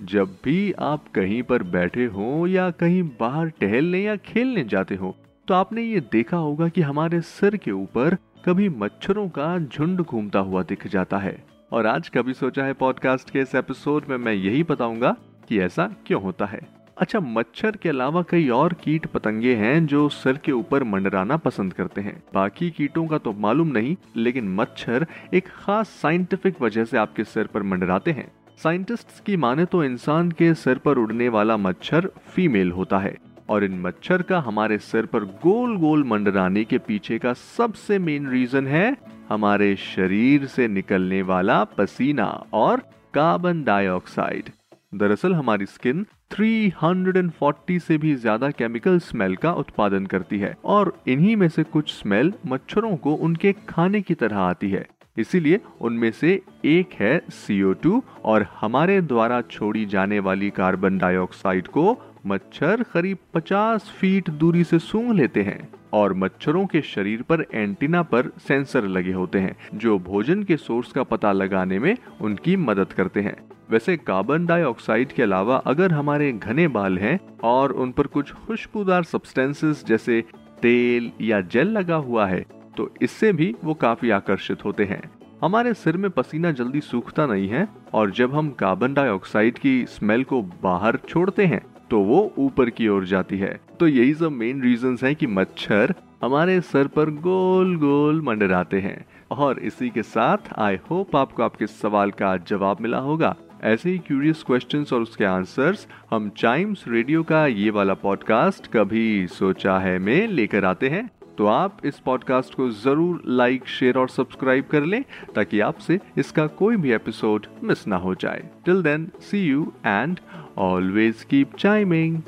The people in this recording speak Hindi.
जब भी आप कहीं पर बैठे हो या कहीं बाहर टहलने या खेलने जाते हो तो आपने ये देखा होगा कि हमारे सिर के ऊपर कभी मच्छरों का झुंड घूमता हुआ दिख जाता है। और आज कभी सोचा है पॉडकास्ट के इस एपिसोड में मैं यही बताऊँगा कि ऐसा क्यों होता है। अच्छा मच्छर के अलावा कई और कीट पतंगे हैं जो सिर के ऊपर मंडराना पसंद करते हैं। बाकी कीटों का तो मालूम नहीं, लेकिन मच्छर एक खास साइंटिफिक वजह से आपके सिर पर मंडराते हैं। साइंटिस्ट्स की माने तो इंसान के सिर पर उड़ने वाला मच्छर फीमेल होता है, और इन मच्छर का हमारे सिर पर गोल गोल मंडराने के पीछे का सबसे मेन रीजन है हमारे शरीर से निकलने वाला पसीना और कार्बन डाइऑक्साइड। दरअसल हमारी स्किन 340 से भी ज़्यादा केमिकल स्मेल का उत्पादन करती है, और इन्हीं में से कुछ स्मेल मच्छरों को उनके खाने की तरह आती है। इसीलिए उनमें से एक है CO2 और हमारे द्वारा छोड़ी जाने वाली कार्बन डाइऑक्साइड को मच्छर करीब 50 फीट दूरी से सूंघ लेते हैं और मच्छरों के शरीर पर एंटीना पर सेंसर लगे होते हैं, जो भोजन के सोर्स का पता लगाने में उनकी मदद करते हैं। वैसे कार्बन डाइऑक्साइड के अलावा अगर हमारे घने बाल हैं और उन पर कुछ खुशबूदार सब्सटेंसेस जैसे तेल या जेल लगा हुआ है तो इससे भी वो काफ़ी आकर्षित होते हैं। हमारे सिर में पसीना जल्दी सूखता नहीं है और जब हम कार्बन डाइऑक्साइड की स्मेल को बाहर छोड़ते हैं तो वो ऊपर की ओर जाती है। तो यही सब मेन रीजन है कि मच्छर हमारे सर पर गोल गोल मंडराते हैं। और इसी के साथ आई होप आपको आपके सवाल का जवाब मिला होगा। ऐसे ही क्यूरियस क्वेश्चंस और उसके आंसर्स हम चाइम्स रेडियो का ये वाला पॉडकास्ट कभी सोचा है में लेकर आते हैं। तो आप इस पॉडकास्ट को ज़रूर लाइक शेयर और सब्सक्राइब कर लें, ताकि आपसे इसका कोई भी एपिसोड मिस ना हो जाए। Till then see you and always keep chiming